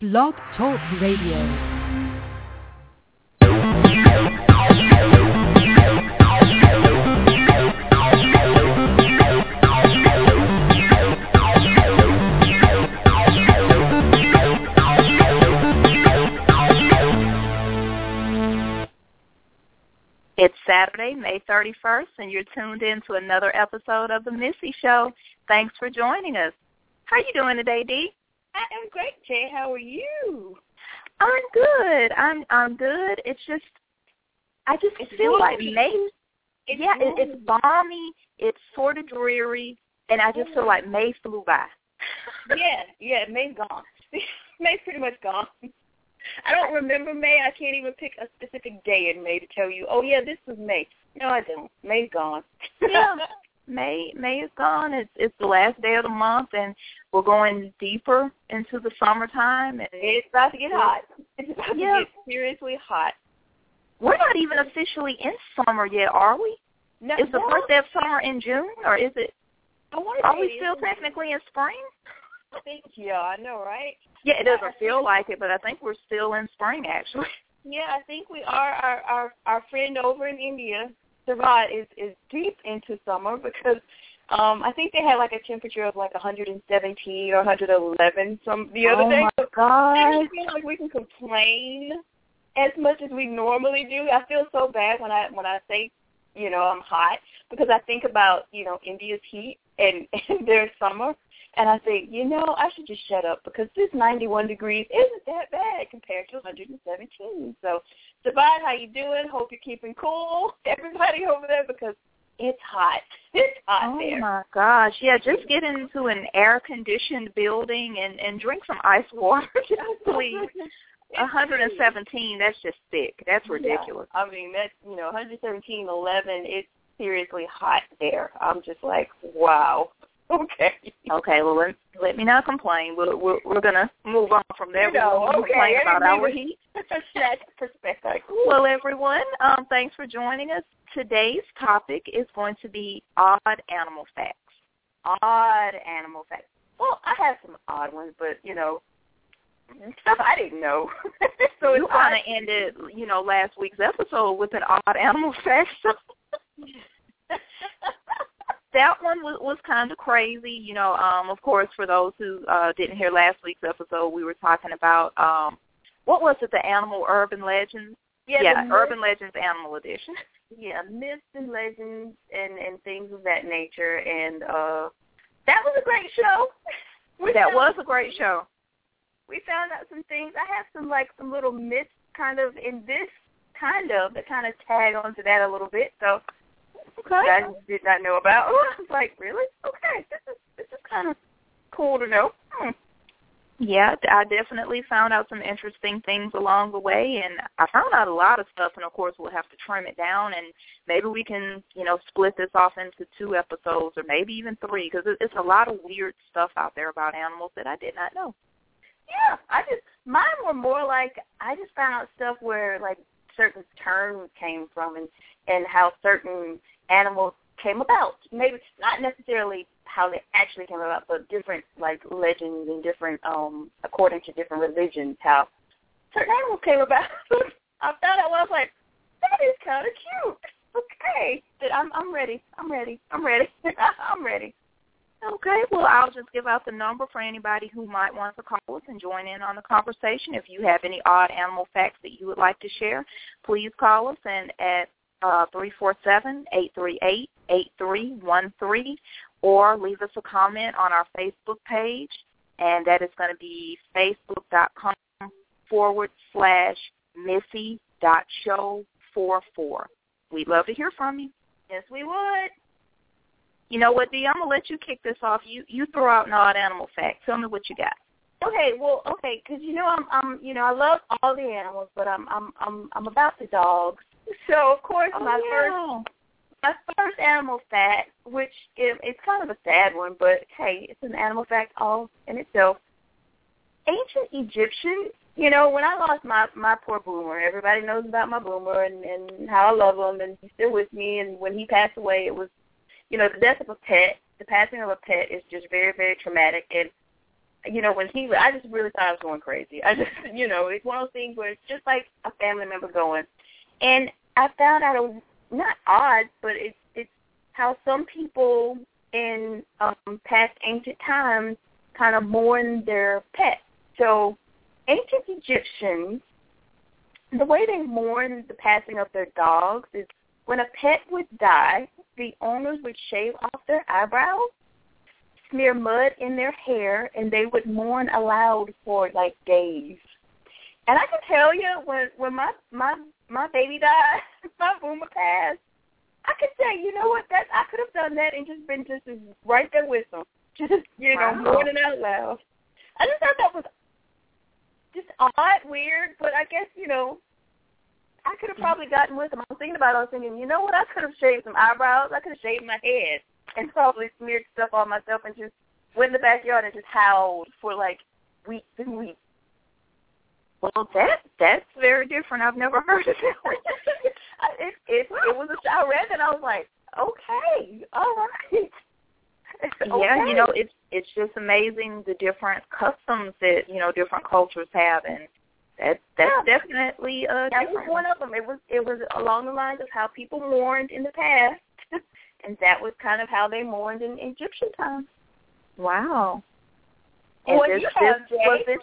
Blog Talk Radio. It's Saturday, May 31st, and you're tuned in to another episode of The Missy Show. Thanks for joining us. How are you doing today, Dee? I am great, Jay. How are you? I'm good. I'm I'm good. It's just I just It's feel like. May. It's yeah, it, it's balmy. It's sort of dreary, and I just feel like May flew by. yeah, yeah. May's gone. May's pretty much gone. I don't remember May. I can't even pick a specific day in May to tell you. Oh yeah, this was May. No, I don't. May's gone. Yeah. May May is gone. It's it's the last day of the month, and we're going deeper into the summertime. And it's about to get hot. It's about Yeah. to get seriously hot. we're not even officially in summer yet, are we? No, Is the no, first day of summer in June, or is it? I wonder. Are we still technically in spring? I think yeah, I know, right? Yeah, it doesn't feel like it, but I think we're still in spring actually. Yeah, I think we are. Our our our friend over in India, Sarat, is is deep into summer because um I think they had like a temperature of like 117 or 111 some the other oh day. my So I god! feel like we can complain as much as we normally do. I feel so bad when I when I say you know I'm hot because I think about you know India's heat and, and their summer. And I think, you know, I should just shut up because this 91 degrees isn't that bad compared to 117. So, Sarat, how you doing? Hope you're keeping cool, everybody over there, because it's hot. It's hot Oh there. Oh my gosh! Yeah, just get into an air-conditioned building and and drink some ice water, please. It's 117. That's just thick. That's ridiculous. Yeah. I mean, that's, you know, 117, 11, it's seriously hot there. I'm just like, wow. Okay. Okay, well let let me not complain. We're we're, we're gonna move on from there. You know, we're okay, complain about our heat. That's perspective. Well, everyone, um, thanks for joining us. Today's topic is going to be odd animal facts. odd animal facts. Well, I have some odd ones, but you know, stuff I didn't know. so you it's kind of ended, you know, last week's episode with an odd animal fact. That one was, was kind of crazy. You know, um, of course, for those who uh, didn't hear last week's episode, we were talking about um, what was it? The animal urban legends. yeah, the urban legends animal edition. yeah, myths and legends and and things of that nature. And uh that was a great show. We that was a great show. We found out some things. I have some like some little myths kind of in this kind of that kind of tag onto that a little bit. So Okay. that I did not know about. I was like, really? Okay, this is this is kind of cool to know. Hmm. Yeah, I definitely found out some interesting things along the way, and I found out a lot of stuff. And of course, we'll have to trim it down, and maybe we can, you know, split this off into two episodes or maybe even three, because it's a lot of weird stuff out there about animals that I did not know. Yeah, I just mine were more like I just found out stuff where like certain terms came from and and how certain animals came about. Maybe not necessarily how they actually came about, but different like legends and different um according to different religions how certain animals came about. I found out I was like, that is kind of cute. Okay, I'm I'm ready. I'm ready. I'm ready. I'm ready. Okay, well, I'll just give out the number for anybody who might want to call us and join in on the conversation. If you have any odd animal facts that you would like to share, please call us and at uh, 347-838-8313 or leave us a comment on our Facebook page, and that is going to be facebook.com forward slash missy dot show four four. We'd love to hear from you. Yes, we would. You know what, Dee? I'm gonna let you kick this off. You you throw out an odd animal fact. Tell me what you got. Okay, well, okay, because you know I'm, I'm, you know, I love all the animals, but I'm, I'm, I'm, I'm about the dogs. So of course, oh, my first, my first animal fact, which is, it's kind of a sad one, but hey, it's an animal fact all in itself. Ancient Egyptians, you know, when I lost my my poor boomer, everybody knows about my boomer and and how I love him, and he's still with me. And when he passed away, it was, you know, the death of a pet. The passing of a pet is just very, very traumatic, and you know, when he, I just really thought I was going crazy. I just, you know, it's one of those things where it's just like a family member going. And I found out was not odd, but it's it's how some people in um, past ancient times kind of mourn their pets. So ancient Egyptians, the way they mourn the passing of their dogs is when a pet would die, the owners would shave off their eyebrows, smear mud in their hair, and they would mourn aloud for like days. And I can tell you, when when my my my baby died, my boomer passed, I could say, you know what, that I could have done that and just been just right there with them, just you know, wow. mourning out loud. I just thought that was just odd, weird, but I guess you know, I could have mm. probably gotten with them. I was thinking about it. I was thinking, you know what, I could have shaved some eyebrows. I could have shaved my head and probably smeared stuff on myself and just went in the backyard and just howled for like weeks and weeks. Well, that that's very different. I've never heard of that. One. it, it it was a I read and I was like, okay, all right. Yeah, you know, it's it's just amazing the different customs that you know different cultures have, and that that's yeah. definitely uh that different. was one of them. It was it was along the lines of how people mourned in the past, and that was kind of how they mourned in Egyptian times. Wow. And What this, you this have, Jay? was this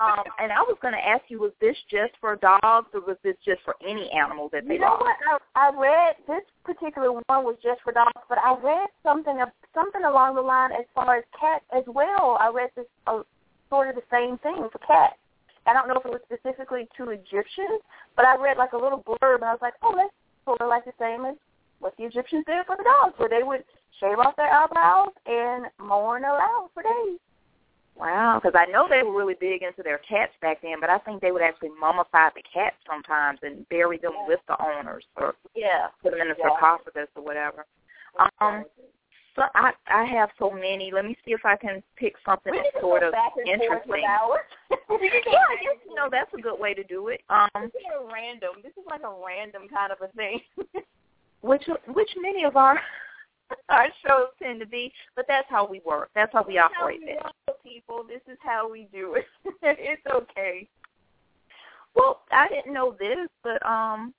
um and I was going to ask you was this just for dogs or was this just for any animal that they You know lost? what? I, I read this particular one was just for dogs, but I read something something along the line as far as cats as well. I read this uh, sort of the same thing for cats. I don't know if it was specifically to Egyptians, but I read like a little blurb and I was like, oh, that's sort of like the same as what the Egyptians did for the dogs, where they would shave off their eyebrows and mourn aloud for days. Wow, because I know they were really big into their cats back then, but I think they would actually mummify the cats sometimes and bury them Yeah. with the owners or Yeah. put them in a Yeah. sarcophagus or whatever. Um, so I I have so many. Let me see if I can pick something that's sort of back and forth interesting. yeah, I guess you know that's a good way to do it. Um, This is a random. This is like a random kind of a thing. which which many of our our shows tend to be, but that's how we work. That's how we operate. This is how we people. This is how we do it. it's okay. Well, I didn't know this, but um,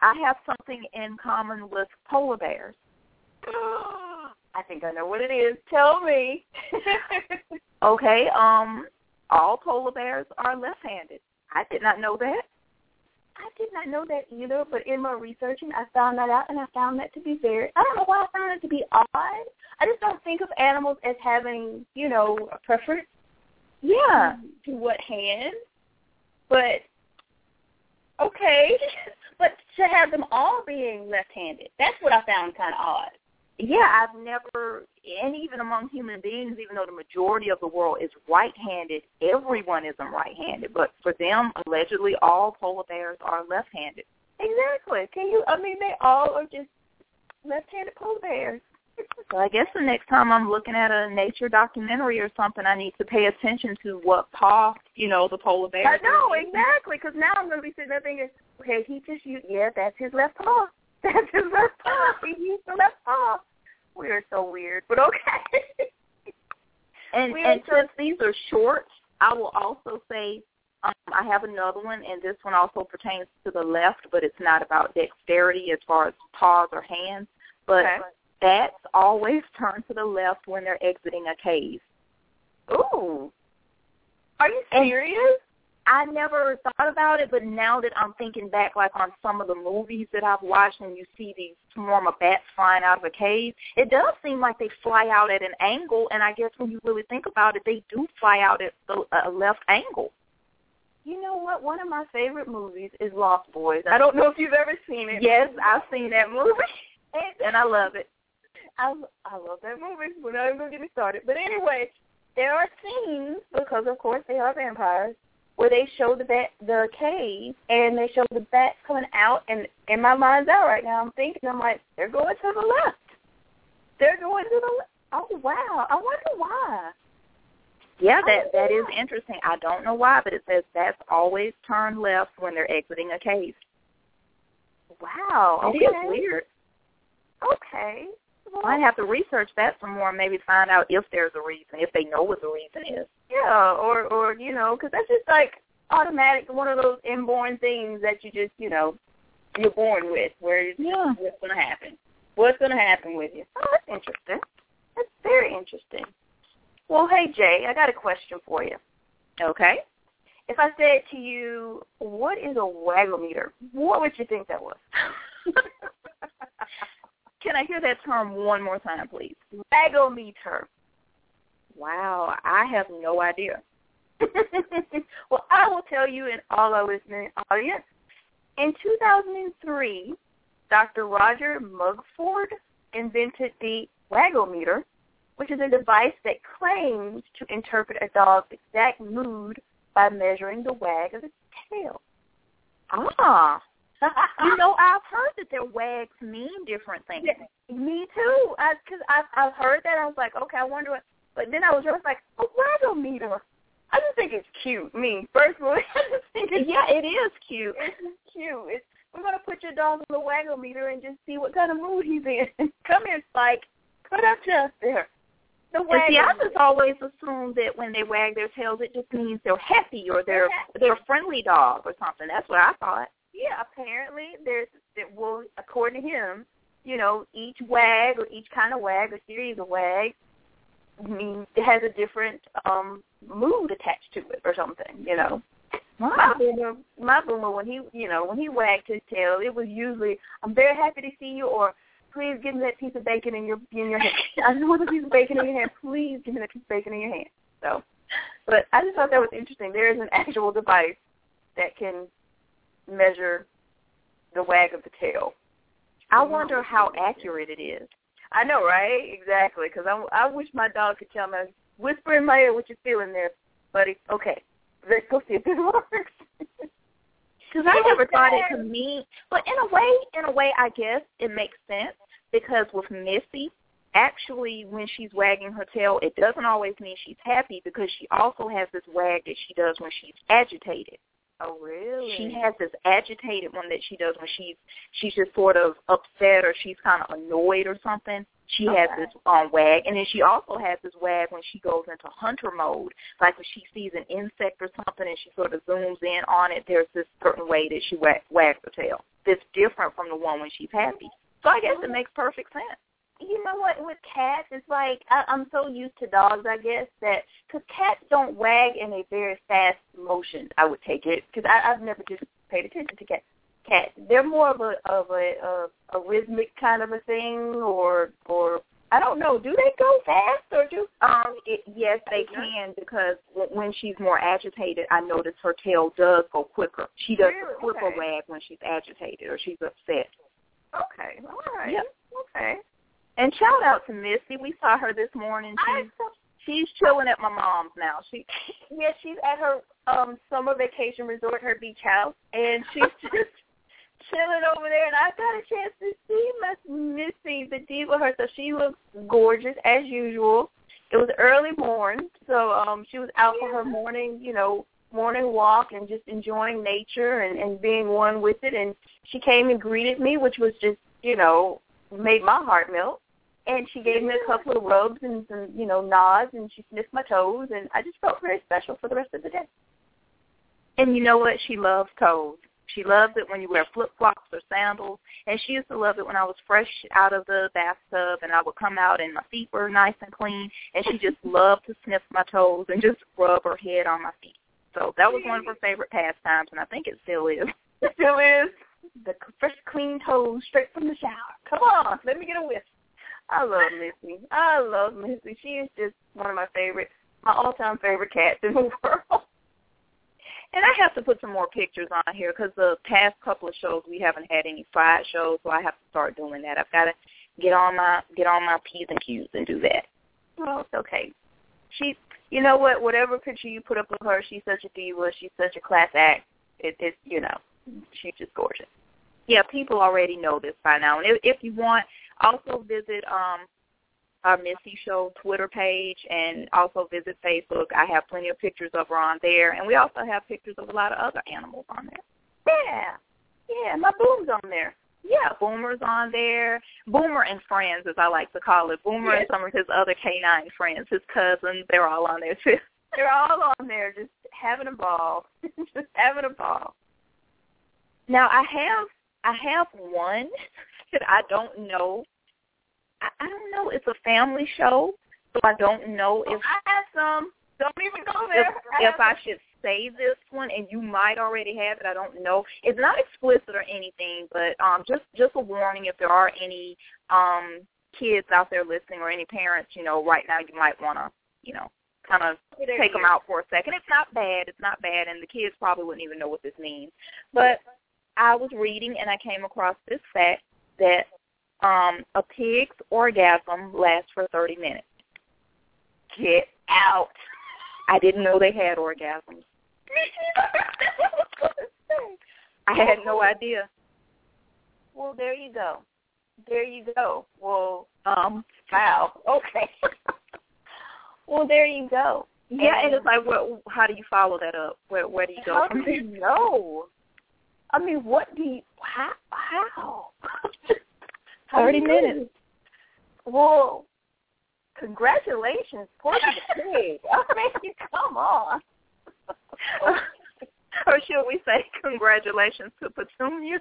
I have something in common with polar bears. I think I know what it is. Tell me. Okay, um, all polar bears are left-handed. I did not know that. I did not know that either, but in my researching, I found that out, and I found that to be very. I don't know why I found it to be odd. I just don't think of animals as having, you know, a preference Yeah. to what hand. But okay, but to have them all being left-handed, that's what I found kind of odd. Yeah, I've never, and even among human beings, even though the majority of the world is right-handed, everyone isn't right-handed. But for them, allegedly, all polar bears are left-handed. Exactly. Can you? I mean, they all are just left-handed polar bears. So I guess the next time I'm looking at a nature documentary or something, I need to pay attention to what paw, you know, the polar bear. I know exactly because now I'm going to be sitting there thinking, okay, he just used, yeah, that's his left paw. That's his left paw. He used the left paw. We are so weird, but okay. And We and are since these are short, I will also say um, I have another one, and this one also pertains to the left, but it's not about dexterity as far as paws or hands. But Okay. bats always turn to the left when they're exiting a cave. Ooh. Are you serious? I never thought about it, but now that I'm thinking back, like on some of the movies that I've watched, and you see these swarm of bats flying out of a cave, it does seem like they fly out at an angle. And I guess when you really think about it, they do fly out at a left angle. You know what? One of my favorite movies is Lost Boys. I don't know if you've ever seen it. Yes, I've seen that movie, and I love it. I I love that movie. We're not even gonna get me started. But anyway, there are scenes because of course they are vampires where they show the bat the cave and they show the bats coming out and in my mind's eye right now I'm thinking I'm like they're going to the left. They're going to the left. Oh wow! I wonder why. Yeah, that that is interesting. I don't know why, but it says bats always turn left when they're exiting a cave. Wow. Okay. is weird. Okay. I'd have to research that some more and maybe find out if there's a reason, if they know what the reason is. Yeah, or or you know, because that's just like automatic, one of those inborn things that you just you know you're born with, where yeah. what's going to happen, what's going to happen with you. Oh, that's interesting. That's very interesting. Well, hey Jay, I got a question for you. Okay. If I said to you, "What is a wagometer?" What would you think that was? Can I hear that term one more time, please? Wagometer. Wow, I have no idea. well, I will tell you in all our listening audience. In 2003, Dr. Roger Mugford invented the wagometer, which is a device that claims to interpret a dog's exact mood by measuring the wag of its tail. Ah, you know, I've heard that their wags mean different things. Yeah, me too. I because I've I've heard that. I was like, okay, I wonder what. But then I was just like, a wagometer. I just think it's cute. Me personally, I just think it's yeah, it is cute. It's cute. It's we're gonna put your dog on the waggle meter and just see what kind of mood he's in. Come here, Spike. Put up just there. The wag. See, I just always assume that when they wag their tails, it just means they're happy or they're they're a friendly dog or something. That's what I thought yeah, apparently there's that well, according to him, you know, each wag or each kind of wag or series of wags means it has a different um mood attached to it or something, you know. Wow. My boomer, my boomer, when he, you know, when he wagged his tail, it was usually, "I'm very happy to see you," or "Please give me that piece of bacon in your in your hand." I just want a piece of bacon in your hand. Please give me that piece of bacon in your hand. So, but I just thought that was interesting. There is an actual device that can measure the wag of the tail. I mm-hmm. wonder how accurate it is. I know, right? Exactly. Because I, I wish my dog could tell me, whisper in my ear what you're feeling there, buddy. Okay, let's go see if it works. Because I never thought it could mean, but in a way, in a way, I guess it makes sense because with Missy, actually, when she's wagging her tail, it doesn't always mean she's happy because she also has this wag that she does when she's agitated. Oh, really? She has this agitated one that she does when she's she's just sort of upset or she's kind of annoyed or something. She okay. has this um, wag, and then she also has this wag when she goes into hunter mode, like when she sees an insect or something, and she sort of zooms in on it. There's this certain way that she wag, wags her tail that's different from the one when she's happy. So I guess it makes perfect sense you know what with cats it's like I, i'm so used to dogs i guess that because cats don't wag in a very fast motion i would take it because i've never just paid attention to cats cats they're more of a of a, a a rhythmic kind of a thing or or I don't know. Do they go fast or do? Um, it, yes, they can because when she's more agitated, I notice her tail does go quicker. She does really? quicker okay. wag when she's agitated or she's upset. Okay, all right. Yep. Okay. And shout out to Missy. We saw her this morning. She's she's chilling at my mom's now. She yeah, she's at her um summer vacation resort, her beach house, and she's just chilling over there. And I got a chance to see Miss Missy, the diva herself. She looks gorgeous as usual. It was early morn, so um she was out yeah. for her morning, you know, morning walk and just enjoying nature and, and being one with it. And she came and greeted me, which was just, you know, made my heart melt and she gave me a couple of rubs and some, you know, nods, and she sniffed my toes, and I just felt very special for the rest of the day. And you know what? She loves toes. She loves it when you wear flip flops or sandals, and she used to love it when I was fresh out of the bathtub, and I would come out and my feet were nice and clean, and she just loved to sniff my toes and just rub her head on my feet. So that was one of her favorite pastimes, and I think it still is. It still is. The fresh, clean toes straight from the shower. Come on, let me get a whiff. I love Missy. I love Missy. She is just one of my favorite, my all-time favorite cats in the world. And I have to put some more pictures on here because the past couple of shows we haven't had any slide shows, so I have to start doing that. I've got to get on my get on my p's and q's and do that. Well, it's okay. She, you know what? Whatever picture you put up of her, she's such a diva. She's such a class act. It, it's you know, she's just gorgeous. Yeah, people already know this by now. And if, if you want, also visit um, our Missy Show Twitter page and also visit Facebook. I have plenty of pictures of her on there, and we also have pictures of a lot of other animals on there. Yeah, yeah, my boom's on there. yeah, Boomer's on there. Boomer and friends, as I like to call it. Boomer yes. and some of his other K9 friends, his cousins, they're all on there too. They're all on there just having a ball. just having a ball. Now I have I have one I don't know. I, I don't know. It's a family show, so I don't know if I have some. Don't even go there. If I, if I should say this one, and you might already have it. I don't know. It's not explicit or anything, but um, just just a warning if there are any um kids out there listening or any parents, you know, right now you might want to, you know, kind of take them out for a second. It's not bad. It's not bad, and the kids probably wouldn't even know what this means. But I was reading and I came across this fact that um, a pig's orgasm lasts for 30 minutes. Get out. I didn't know they had orgasms. I had no idea. Well, there you go. There you go. Well, um, wow. Okay. well, there you go. Yeah, and, and it's like, what? How do you follow that up? Where Where do you go how from do you know? I mean, what do you? How? How? Thirty minutes. Well, congratulations, Porky the pig. I mean, come on. or should we say congratulations to Petunia?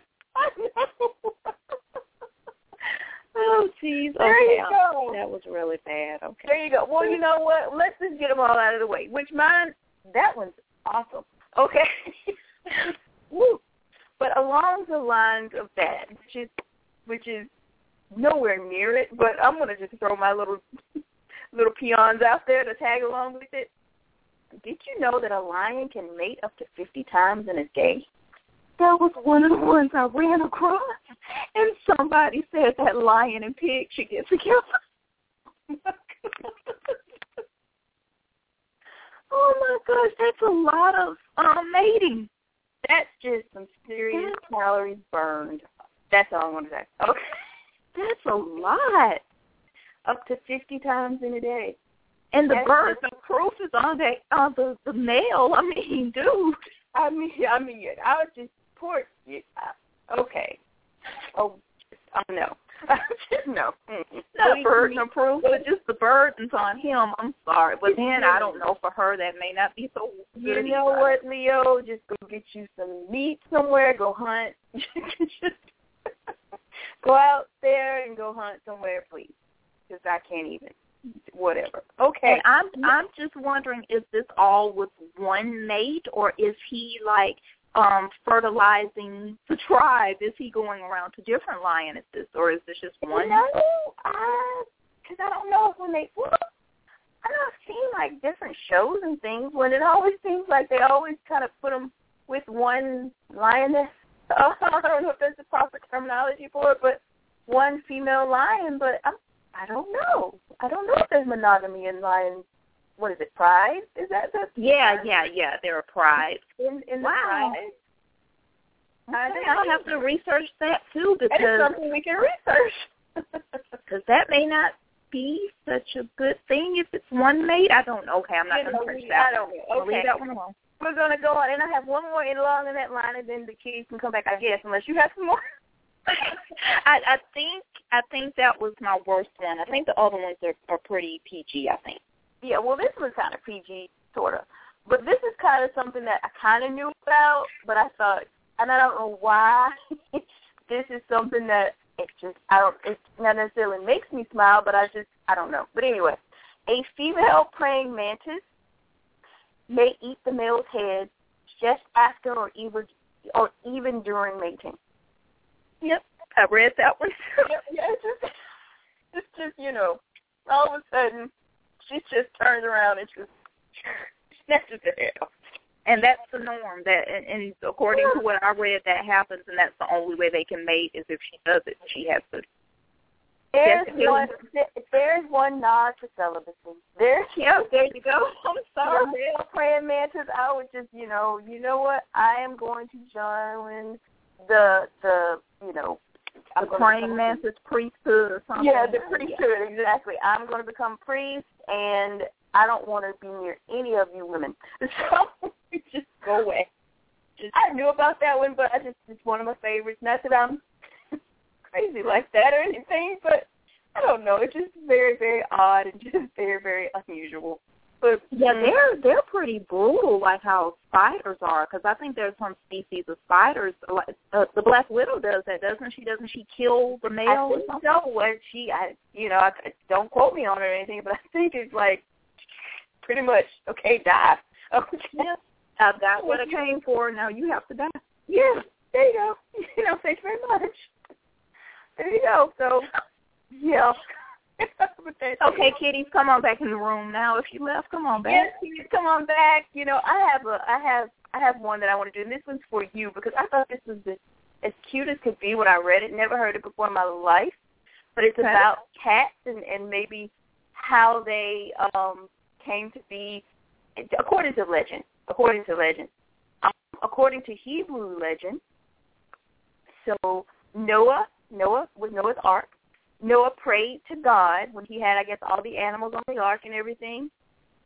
oh, jeez. There okay. you go. That was really bad. Okay. There you go. Well, you know what? Let's just get them all out of the way. Which mine, that one's awesome. Okay. Woo. But along the lines of that, which is, which is nowhere near it, but I'm gonna just throw my little little peons out there to tag along with it. Did you know that a lion can mate up to 50 times in a day? That was one of the ones I ran across, and somebody said that lion and pig should get together. oh my gosh, that's a lot of um, mating. That's just some serious calories burned. That's all I want to say. Okay. That's a lot. Up to 50 times in a day. And the birth of proof is on the on the the male. I mean, dude. I mean, I mean, I was just poor. Okay. Oh, oh no. no. Burden of proof, but just the burdens on him. I'm sorry, but then I don't know for her that may not be so. You know what, Leo? Just go get you some meat somewhere. Go hunt. just go out there and go hunt somewhere, please, because I can't even whatever. Okay. And I'm I'm just wondering, is this all with one mate, or is he like um fertilizing the tribe? Is he going around to different lionesses, or is this just one? No, because I, I don't know when they. Well, I know I've seen like different shows and things when it always seems like they always kind of put them with one lioness. I don't know if that's the proper terminology for it, but one female lion. But I'm I don't know. I don't know if there's monogamy in lion. What is it? Pride? Is that the? Yeah, yeah, yeah. There are pride. In in the wow. pride. Okay, I'll have to research that too because that is something we can research. Because that may not be such a good thing if it's one mate. I don't know. Okay, I'm not going to search that. I don't know. Okay. Leave that one alone. We're going to go on, and I have one more in along in that line, and then the kids can come back, I guess, unless you have some more. I, I think I think that was my worst one. I think the other ones are, are pretty PG. I think. Yeah, well, this was kind of PG, sort of. But this is kind of something that I kind of knew about, but I thought, and I don't know why. this is something that it just I don't. It not necessarily makes me smile, but I just I don't know. But anyway, a female praying mantis may eat the male's head just after or even or even during mating. Yep, I read that one. yeah, yeah, it's just, it's just you know, all of a sudden she just turns around and just snatches head off. And that's the norm. That and, and according to what I read, that happens, and that's the only way they can mate is if she does it. She has to. There's one. There's one nod to celibacy. There's yeah. There you go. I'm sorry. Male praying mantis. I would just, you know, you know what? I am going to join the the you know the praying mantis priesthood or something. Yeah, the priesthood exactly. I'm going to become priest, and I don't want to be near any of you women. So just go away. Just, I knew about that one, but I just it's one of my favorites. Not that I'm crazy like that or anything, but I don't know. It's just very, very odd and just very, very unusual. But yeah, they're they're pretty brutal, like how spiders are. Because I think there's some species of spiders. Like, uh, the Black Widow does that, doesn't she? Doesn't she kill the male? I think so. When she, I, you know, I, don't quote me on it or anything, but I think it's like pretty much okay, die. Okay. Yeah, I've got what I came for. Now you have to die. Yeah, there you go. You know, thanks very much. There you go. So, yeah. okay, kitties, come on back in the room now. If you left, come on back. Yes, kitties, come on back. You know, I have a, I have, I have one that I want to do, and this one's for you because I thought this was the, as cute as could be when I read it. Never heard it before in my life, but it's okay. about cats and and maybe how they um came to be, according to legend. According to legend, um, according to Hebrew legend. So Noah, Noah was Noah's Ark Noah prayed to God when he had, I guess, all the animals on the ark and everything.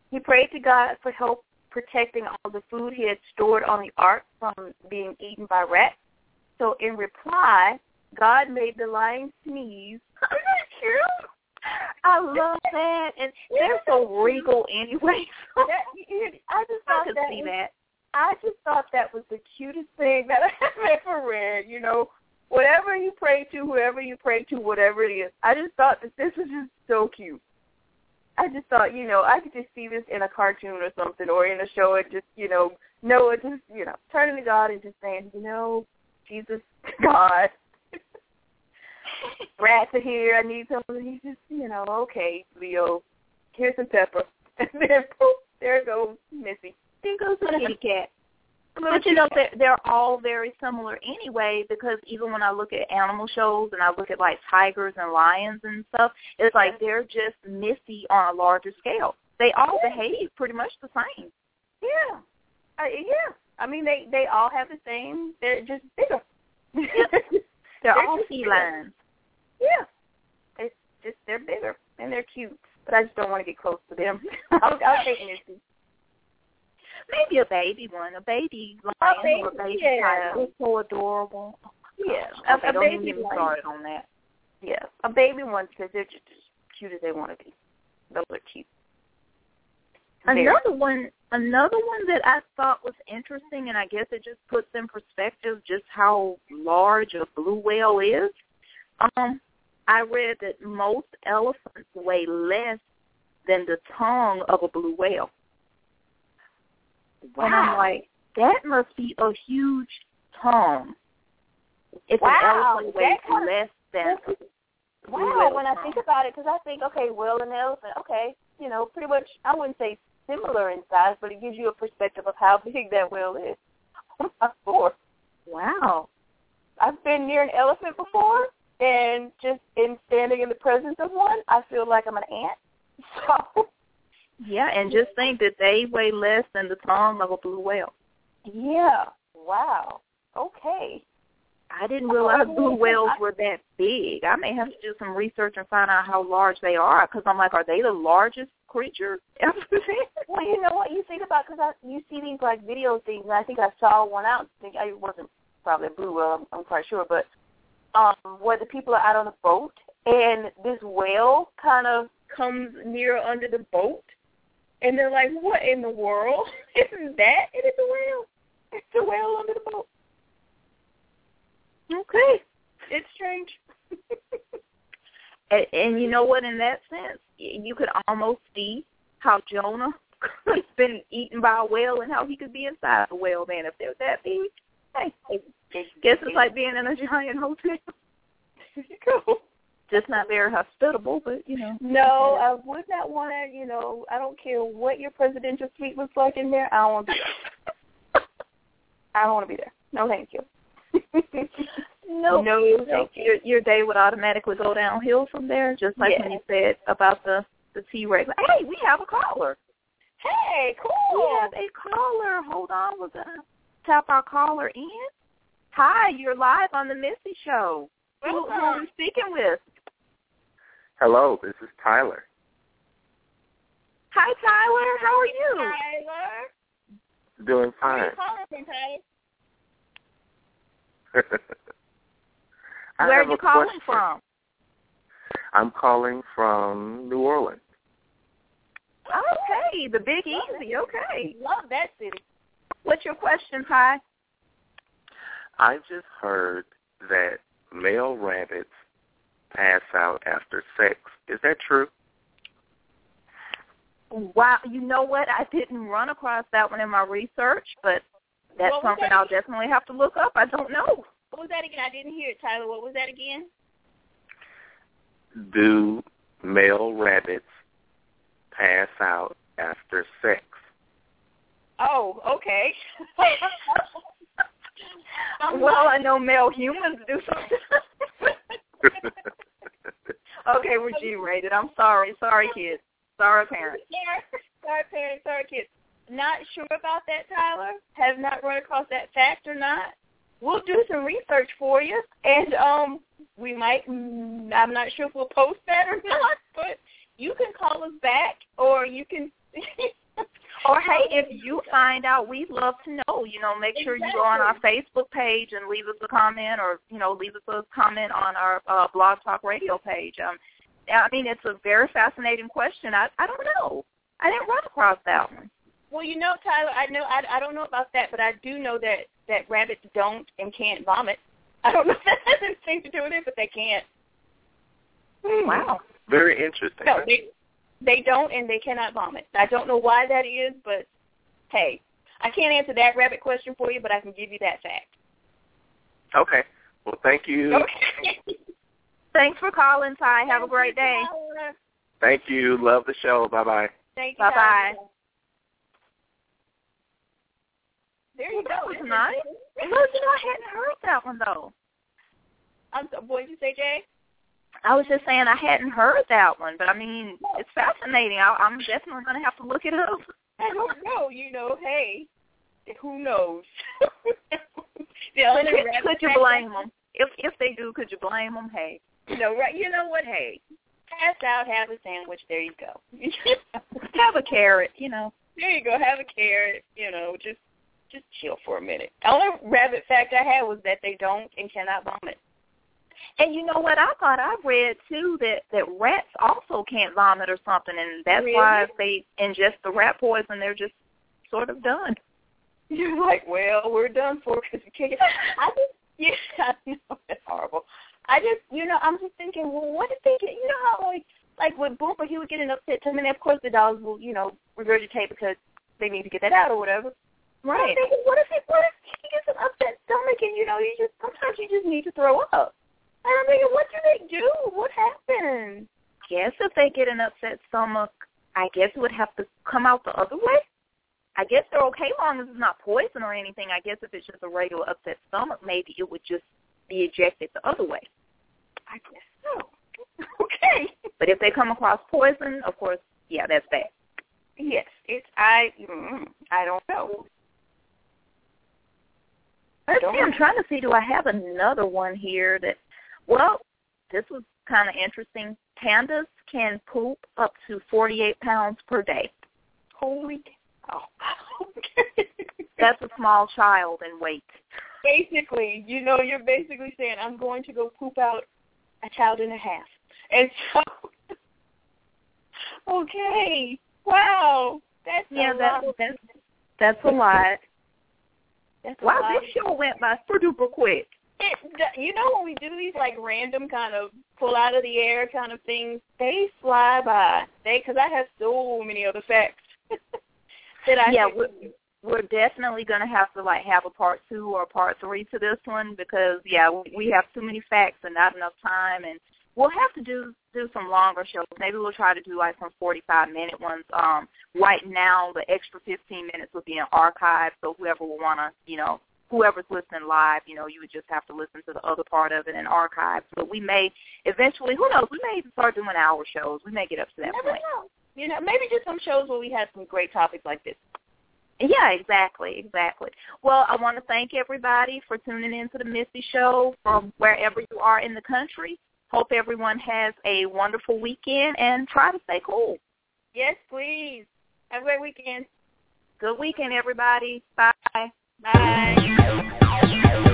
He prayed to God for help protecting all the food he had stored on the ark from being eaten by rats. So in reply, God made the lion sneeze. Isn't that cute? I love that, and they're so regal anyway. I just thought I could that see that. I just thought that was the cutest thing that I've ever read. You know, whatever you pray to, whoever you pray to, whatever it is. I just thought that this was just so cute. I just thought, you know, I could just see this in a cartoon or something or in a show and just, you know, Noah just, you know, turning to God and just saying, you know, Jesus, God, rats are here, I need some. And he's just, you know, okay, Leo, here's some pepper. And then, poof, there goes Missy. There goes the kitty cat. But you know, they're, they're all very similar anyway because even when I look at animal shows and I look at like tigers and lions and stuff, it's like they're just Missy on a larger scale. They all behave pretty much the same. Yeah, uh, yeah. I mean, they they all have the same. They're just bigger. they're, they're all felines. Yeah, it's just they're bigger and they're cute. But I just don't want to get close to them. I'll, I'll take Missy. Maybe a baby one, a baby lion a baby, or a baby yeah. tiger. It's so adorable. Yeah, okay, a, a don't baby even one. started on that. Yeah, a baby one because they're just as cute as they want to be. Those are cute. Another one, another one that I thought was interesting, and I guess it just puts in perspective just how large a blue whale is. Um, I read that most elephants weigh less than the tongue of a blue whale. Wow. And I'm like, that must be a huge tongue. If wow. an elephant weighs less than Wow, when I think about it, because I think, okay, whale and elephant, okay, you know, pretty much, I wouldn't say similar in size, but it gives you a perspective of how big that whale is. Oh my. Wow. I've been near an elephant before, and just in standing in the presence of one, I feel like I'm an ant. So yeah, and just think that they weigh less than the tongue of a blue whale. Yeah. Wow. Okay. I didn't realize blue whales were that big. I may have to do some research and find out how large they are because I'm like, are they the largest creature ever? Well, you know what you think about because you see these like video things. And I think I saw one out. I think I wasn't probably a blue whale. I'm, I'm quite sure, but um, where the people are out on a boat and this whale kind of comes near under the boat and they're like, what in the world? Isn't that? It is a whale. It's a whale under the boat. Okay. It's strange. and, and you know what? In that sense, you could almost see how Jonah has been eaten by a whale and how he could be inside a whale. Man, if they're that big, hey, I guess it's like being in a giant hotel. There you go just not very hospitable, but you know. No, I would not want to. You know, I don't care what your presidential suite looks like in there. I don't want to be there. I don't want to be there. No, thank you. no, no, thank you. Your, your day would automatically go downhill from there, just like yes. when you said about the the T Rex. Hey, we have a caller. Hey, cool. We have a caller. Hold on, we're gonna tap our caller in. Hi, you're live on the Missy Show. Who, who are we uh-huh. speaking with? Hello, this is Tyler. Hi, Tyler. How are you? Tyler. Doing fine. Where are you calling from, Tyler? Where are you calling question. from? I'm calling from New Orleans. Okay, the Big Easy. Okay. Love that city. What's your question, Ty? I just heard that male rabbits pass out after sex. Is that true? Wow, you know what? I didn't run across that one in my research, but that's What something that I'll again? definitely have to look up. I don't know. What was that again? I didn't hear it, Tyler. What was that again? Do male rabbits pass out after sex? Oh, okay. well, I know male humans do something. okay, we're G-rated. I'm sorry. Sorry, kids. Sorry, parents. sorry, parents. Sorry, kids. Not sure about that, Tyler. Have not run across that fact or not. We'll do some research for you, and um, we might. mm, I'm not sure if we'll post that or not, but you can call us back, or you can. Or hey, if you find out, we'd love to know. You know, make sure you go on our Facebook page and leave us a comment, or you know, leave us a comment on our uh, Blog Talk Radio page. Um, I mean, it's a very fascinating question. I I don't know. I didn't run across that one. Well, you know, Tyler, I know I, I don't know about that, but I do know that that rabbits don't and can't vomit. I don't know if that has anything to do with it, but they can't. Wow. Very interesting. No, they they don't and they cannot vomit. I don't know why that is, but hey, I can't answer that rabbit question for you, but I can give you that fact. Okay. Well, thank you. Okay. Thanks for calling, Ty. Have a great day. Thank you. Love the show. Bye bye. Thank you. Bye-bye. There you That go. was nice. Look, you know, I hadn't heard that one though. I'm so, what did you say, Jay? I was just saying I hadn't heard that one, but I mean, it's fascinating. I, I'm definitely going to have to look it up. I don't know. You know, hey, who knows? Could could you blame them? If if they do, could you blame them? Hey, You know, right? You know what? Hey, pass out, have a sandwich. There you go. have a carrot. You know. there you go. Have a carrot. You know, just just chill for a minute. The only rabbit fact I had was that they don't and cannot vomit. And you know what? I thought I read too that that rats also can't vomit or something, and that's why if they ingest the rat poison, they're just sort of done. You're like, well, we're done for because we can't. I just, yeah, I know that's horrible. I just, you know, I'm just thinking, well, what if they get, you know how like, like with Boomer, he would get an upset tummy, and of course the dogs will, you know, regurgitate because they need to get that out or whatever. Right. I'm thinking, what if he, what if he gets an upset stomach and you know, you just sometimes you just need to throw up. And I'm thinking, what do they do? What happened? Guess if they get an upset stomach, I guess it would have to come out the other way. I guess they're okay long as it's not poison or anything. I guess if it's just a regular upset stomach, maybe it would just be ejected the other way. I guess so. okay. But if they come across poison, of course, yeah, that's bad. Yes, it's I. Mm, I don't know. Let's see, I'm trying to see, do I have another one here that, well, this was kind of interesting. Pandas can poop up to 48 pounds per day. Holy cow. That's a small child in weight. basically, you know, you're basically saying I'm going to go poop out a child and a half. And so, okay, wow, that's Yeah, a that, lot. that's, that's a lot. That's a lot. this show went by super duper quick. It, you know when we do these like random kind of pull out of the air kind of things, they fly by. They because I have so many other facts that I yeah, we're, we're definitely going to have to like have a part two or a part three to this one because yeah, we- we have too many facts and not enough time, and we'll have to do do some longer shows. Maybe we'll try to do like some forty five minute ones. Um, right now, the extra fifteen minutes will be in archive, so whoever will want to, you know, whoever's listening live, you know, you would just have to listen to the other part of it in archives. But we may eventually, who knows, we may even start doing hour shows. We may get up to that never point. know. You know, maybe just some shows where we have some great topics like this. Yeah, exactly, exactly. Well, I want to thank everybody for tuning in to the Missy Show from wherever you are in the country. Hope everyone has a wonderful weekend and try to stay cool. Yes, please. Have a great weekend. Good weekend, everybody. Bye. Bye.